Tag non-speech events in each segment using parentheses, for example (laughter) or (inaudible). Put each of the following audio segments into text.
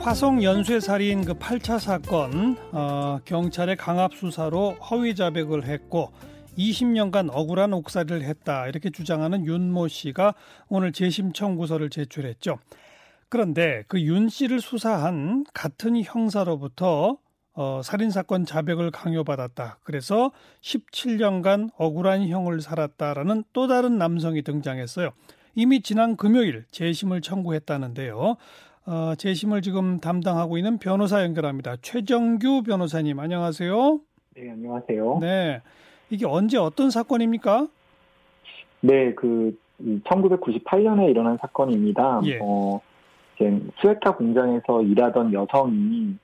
화성 연쇄살인 그 8차 사건 어, 경찰의 강압 수사로 허위 자백을 했고 20년간 억울한 옥살이를 했다 이렇게 주장하는 윤 모 씨가 오늘 재심 청구서를 제출했죠. 그런데 그 윤 씨를 수사한 같은 형사로부터 어, 살인사건 자백을 강요받았다. 그래서 17년간 억울한 형을 살았다라는 또 다른 남성이 등장했어요. 이미 지난 금요일 재심을 청구했다는데요. 어, 재심을 지금 담당하고 있는 변호사 연결합니다. 최정규 변호사님, 안녕하세요. 네, 안녕하세요. 네. 이게 언제 어떤 사건입니까? 네, 그 1998년에 일어난 사건입니다. 예. 어, 이제 스웨터 공장에서 일하던 여성이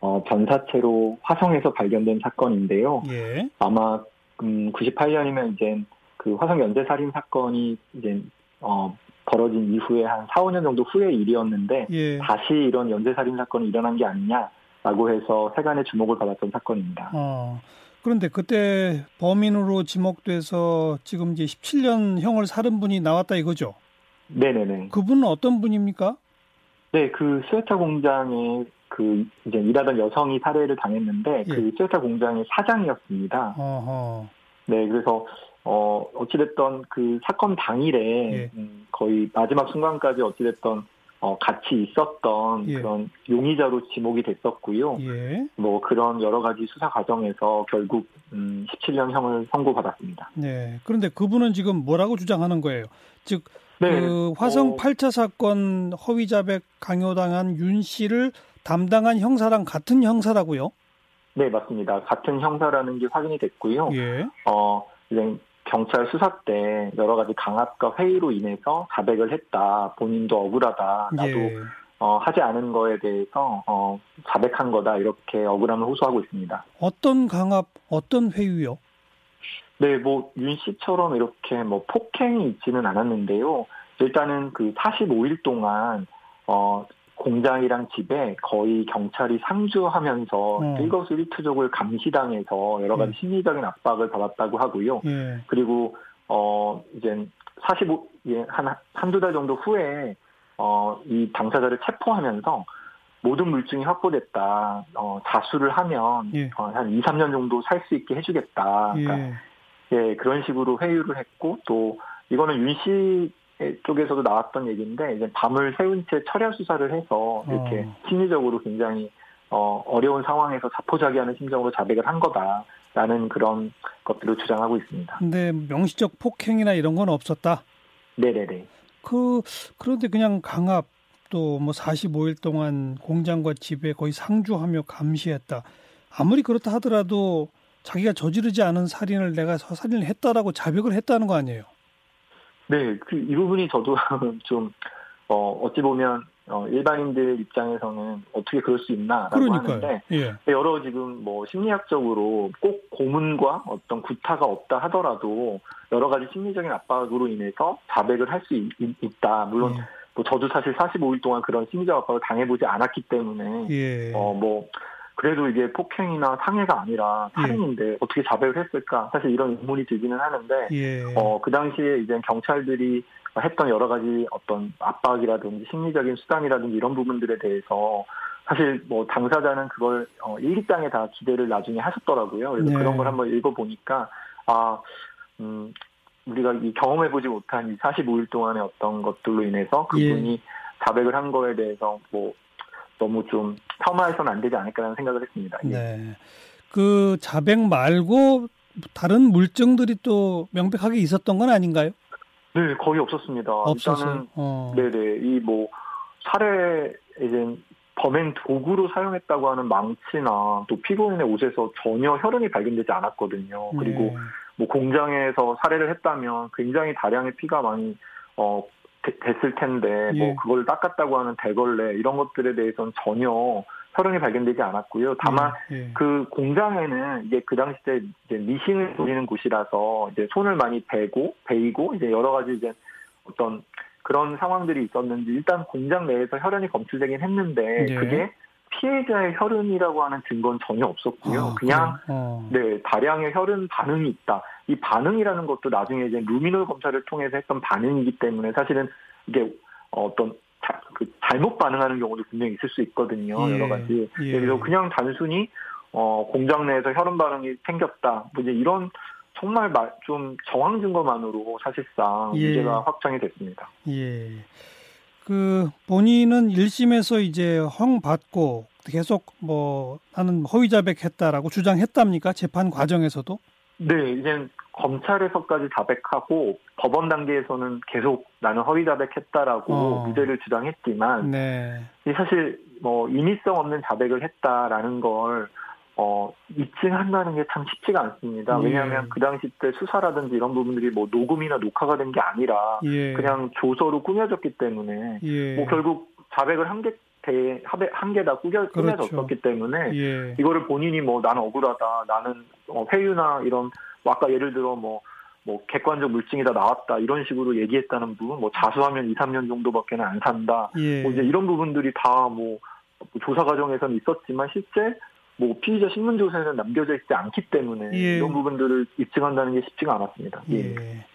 어, 전사체로 화성에서 발견된 사건인데요. 예. 아마 음, 98년이면 이제 그 화성 연쇄 살인 사건이 이제 어, 벌어진 이후에 한 4, 5년 정도 후의 일이었는데 예. 다시 이런 연쇄 살인 사건이 일어난 게 아니냐라고 해서 세간의 주목을 받았던 사건입니다. 어. 그런데 그때 범인으로 지목돼서 지금 이제 17년 형을 살은 분이 나왔다 이거죠? 네네네. 그분은 어떤 분입니까? 네, 그 스웨터 공장에 그 이제 일하던 여성이 살해를 당했는데 예. 그 스웨터 공장의 사장이었습니다. 어허. 네, 그래서 어 어찌됐던 그 사건 당일에 예. 음, 거의 마지막 순간까지 어찌됐던 어 같이 있었던 예. 그런 용의자로 지목이 됐었고요. 예. 뭐 그런 여러 가지 수사 과정에서 결국 음 17년형을 선고받았습니다. 네. 그런데 그분은 지금 뭐라고 주장하는 거예요? 즉, 네, 그 화성 어, 8차 사건 허위 자백 강요당한 윤 씨를 담당한 형사랑 같은 형사라고요? 네 맞습니다. 같은 형사라는 게 확인이 됐고요. 예. 어, 이제 경찰 수사 때 여러 가지 강압과 회의로 인해서 자백을 했다. 본인도 억울하다. 나도 예. 어, 하지 않은 거에 대해서 어, 자백한 거다. 이렇게 억울함을 호소하고 있습니다. 어떤 강압, 어떤 회유요? 네, 뭐 윤 씨처럼 이렇게 뭐 폭행이 있지는 않았는데요. 일단은 그 45일 동안 어, 공장이랑 집에 거의 경찰이 상주하면서 음. 일거수일투족을 감시당해서 여러 가지 음. 심리적인 압박을 받았다고 하고요. 예. 그리고 어 이제 45 예, 한 한두 달 정도 후에 어 이 당사자를 체포하면서 모든 물증이 확보됐다. 어 자수를 하면 예. 어, 한 2, 3년 정도 살 수 있게 해주겠다. 그러니까 예. 예, 그런 식으로 회유를 했고 또 이거는 윤 씨 쪽에서도 나왔던 얘기인데 이제 밤을 새운 채 철야 수사를 해서 이렇게 어. 심리적으로 굉장히 어, 어려운 상황에서 자포자기하는 심정으로 자백을 한 거다라는 그런 것들을 주장하고 있습니다. 근데 명시적 폭행이나 이런 건 없었다. 네네네. 그 그런데 그냥 강압 또 뭐 45일 동안 공장과 집에 거의 상주하며 감시했다. 아무리 그렇다 하더라도 자기가 저지르지 않은 살인을 내가 살인을 했다라고 자백을 했다는 거 아니에요? 네, 그 이 부분이 저도 (laughs) 좀 어, 어찌 보면 어, 일반인들 입장에서는 어떻게 그럴 수 있나라고 그러니까요. 하는데 예. 여러 지금 뭐 심리학적으로 꼭 고문과 어떤 구타가 없다 하더라도 여러 가지 심리적인 압박으로 인해서 자백을 할 수 있다. 물론 예. 뭐 저도 사실 45일 동안 그런 심리적 압박을 당해보지 않았기 때문에 예. 어뭐 그래도 이게 폭행이나 상해가 아니라 살인인데 어떻게 자백을 했을까 사실 이런 의문이 들기는 하는데 예. 어 그 당시에 이제 경찰들이 했던 여러 가지 어떤 압박이라든지 심리적인 수단이라든지 이런 부분들에 대해서 사실 뭐 당사자는 그걸 어 일기장에 다 기대를 나중에 하셨더라고요. 그래서 네. 그런 걸 한번 읽어보니까 아 음. 우리가 이 경험해보지 못한 이 45일 동안의 어떤 것들로 인해서 예. 그분이 자백을 한 거에 대해서 뭐 너무 좀 폄하해서는 안 되지 않을까라는 생각을 했습니다. 예. 네. 그 자백 말고 다른 물증들이 또 명백하게 있었던 건 아닌가요? 네, 거의 없었습니다. 없었어요. 일단은 어. 네네 이 뭐 살해 이제 범행 도구로 사용했다고 하는 망치나 또 피고인의 옷에서 전혀 혈흔이 발견되지 않았거든요. 그리고 네. 뭐 공장에서 살해를 했다면 굉장히 다량의 피가 많이 어 되- 됐을 텐데 예. 뭐 그걸 닦았다고 하는 대걸레 이런 것들에 대해서는 전혀 혈흔이 발견되지 않았고요. 다만 예. 예. 그 공장에는 이게 그 당시 때 이제 미싱을 돌리는 곳이라서 이제 손을 많이 베고 베이고 이제 여러 가지 이제 어떤 그런 상황들이 있었는지 일단 공장 내에서 혈흔이 검출되긴 했는데 예. 그게 피해자의 혈흔이라고 하는 증거는 전혀 없었고요. 아, 그냥? 어. 네 다량의 혈흔 반응이 있다. 이 반응이라는 것도 나중에 이제 루미놀 검사를 통해서 했던 반응이기 때문에 사실은 이게 어떤 자, 그 잘못 반응하는 경우도 분명히 있을 수 있거든요. 예. 여러 가지. 예. 그래서 그냥 단순히 어, 공장 내에서 혈흔 반응이 생겼다. 뭐 이제 이런 정말 마- 좀 정황 증거만으로 사실상 예. 문제가 확정이 됐습니다. 예. 그 본인은 1심에서 이제 허용 받고 계속 뭐 나는 허위 자백했다라고 주장했답니까? 재판 과정에서도? 네, 이제 검찰에서까지 자백하고 법원 단계에서는 계속 나는 허위 자백했다라고 어. 무죄를 주장했지만 네. 이 사실 뭐 임의성 없는 자백을 했다라는 걸 어, 입증한다는 게 참 쉽지가 않습니다. 예. 왜냐하면 그 당시 때 수사라든지 이런 부분들이 뭐 녹음이나 녹화가 된 게 아니라 예. 그냥 조서로 꾸며졌기 때문에 예. 뭐 결국 자백을 한 개, 대, 한개다 꾸겨, 그렇죠. 꾸며졌었기 때문에 예. 이거를 본인이 뭐 나는 억울하다, 나는 어, 회유나 이런 뭐 아까 예를 들어 뭐뭐 객관적 물증이 다 나왔다 이런 식으로 얘기했다는 부분, 뭐 자수하면 2, 3년 정도밖에는 안 산다. 예. 뭐 이제 이런 부분들이 다 뭐 조사 과정에서는 있었지만 실제 뭐 피의자 신문 조서에는 남겨져 있지 않기 때문에 예. 이런 부분들을 입증한다는 게 쉽지가 않았습니다. 예. 예.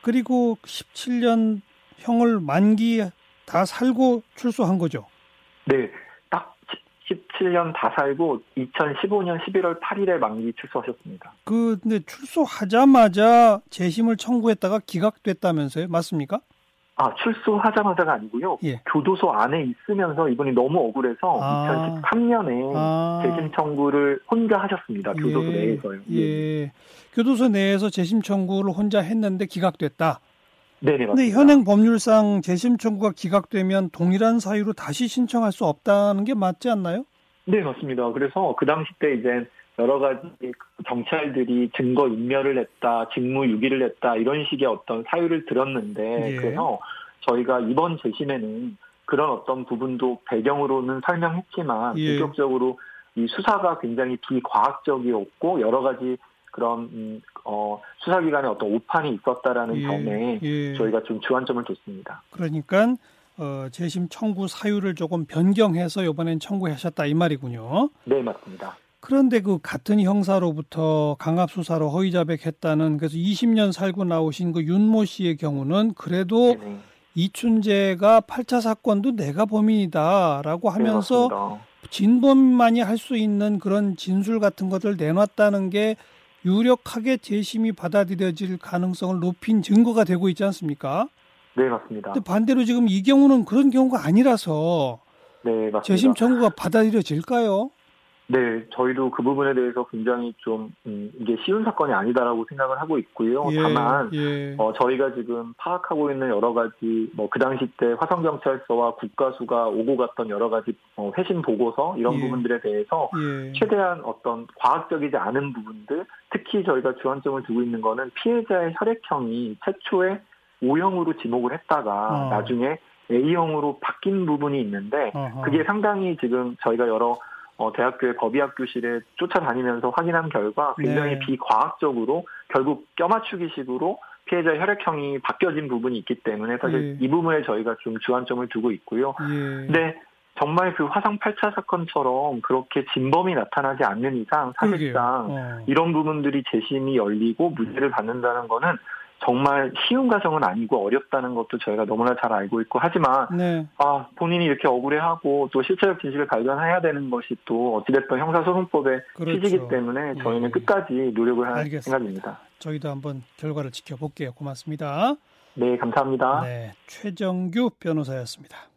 그리고 17년 형을 만기 다 살고 출소한 거죠. 네, 딱 17년 다 살고 2015년 11월 8일에 만기 출소하셨습니다. 그 근데 출소하자마자 재심을 청구했다가 기각됐다면서요? 맞습니까? 아, 출소하자마자가 아니고요. 예. 교도소 안에 있으면서 이분이 너무 억울해서 아. 2013년에 아. 재심 청구를 혼자 하셨습니다. 교도소 예. 내에서요. 예. 교도소 내에서 재심 청구를 혼자 했는데 기각됐다. 네 네, 근데 맞습니다. 현행 법률상 재심 청구가 기각되면 동일한 사유로 다시 신청할 수 없다는 게 맞지 않나요? 네, 맞습니다. 그래서 그 당시 때 이제 여러 가지 경찰들이 증거 인멸을 했다, 직무유기를 했다, 이런 식의 어떤 사유를 들었는데, 예. 그래서 저희가 이번 재심에는 그런 어떤 부분도 배경으로는 설명했지만, 예. 본격적으로 이 수사가 굉장히 비과학적이었고, 여러 가지 그런, 음, 어, 수사기관에 어떤 오판이 있었다라는 예. 점에 예. 저희가 좀 주안점을 뒀습니다. 그러니까 어, 재심 청구 사유를 조금 변경해서 이번엔 청구하셨다 이 말이군요. 네, 맞습니다. 그런데 그 같은 형사로부터 강압 수사로 허위 자백했다는 그래서 20년 살고 나오신 그 윤모 씨의 경우는 그래도 네네. 이춘재가 8차 사건도 내가 범인이다라고 네, 하면서 맞습니다. 진범만이 할 수 있는 그런 진술 같은 것을 내놨다는 게 유력하게 재심이 받아들여질 가능성을 높인 증거가 되고 있지 않습니까? 네, 맞습니다. 근데 반대로 지금 이 경우는 그런 경우가 아니라서 네, 맞습니다. 재심 청구가 받아들여질까요? 네, 저희도 그 부분에 대해서 굉장히 좀 음, 이게 쉬운 사건이 아니다라고 생각을 하고 있고요. 다만 예. 어, 저희가 지금 파악하고 있는 여러 가지 뭐 그 당시 때 화성 경찰서와 국가수가 오고 갔던 여러 가지 어, 회신 보고서 이런 예. 부분들에 대해서 예. 최대한 어떤 과학적이지 않은 부분들, 특히 저희가 주안점을 두고 있는 거는 피해자의 혈액형이 최초에 O형으로 지목을 했다가 어. 나중에 A형으로 바뀐 부분이 있는데 어허. 그게 상당히 지금 저희가 여러 어, 대학교의 법의학 교실에 쫓아다니면서 확인한 결과 굉장히 네. 비과학적으로 결국 껴맞추기식으로 피해자 혈액형이 바뀌어진 부분이 있기 때문에 사실 예. 이 부분에 저희가 좀 주안점을 두고 있고요. 예. 근데 정말 그 화성 8차 사건처럼 그렇게 진범이 나타나지 않는 이상. 사실상 어. 이런 부분들이 재심이 열리고 무죄를 받는다는 거는 정말 쉬운 과정은 아니고 어렵다는 것도 저희가 너무나 잘 알고 있고 하지만 네. 아 본인이 이렇게 억울해하고 또 실체적 진실을 발견해야 되는 것이 또 어찌됐든 형사소송법의 그렇죠. 취지이기 때문에 저희는 예. 끝까지 노력을 할 알겠습니다. 생각입니다. 저희도 한번 결과를 지켜볼게요. 고맙습니다. 네 감사합니다. 네. 최정규 변호사였습니다.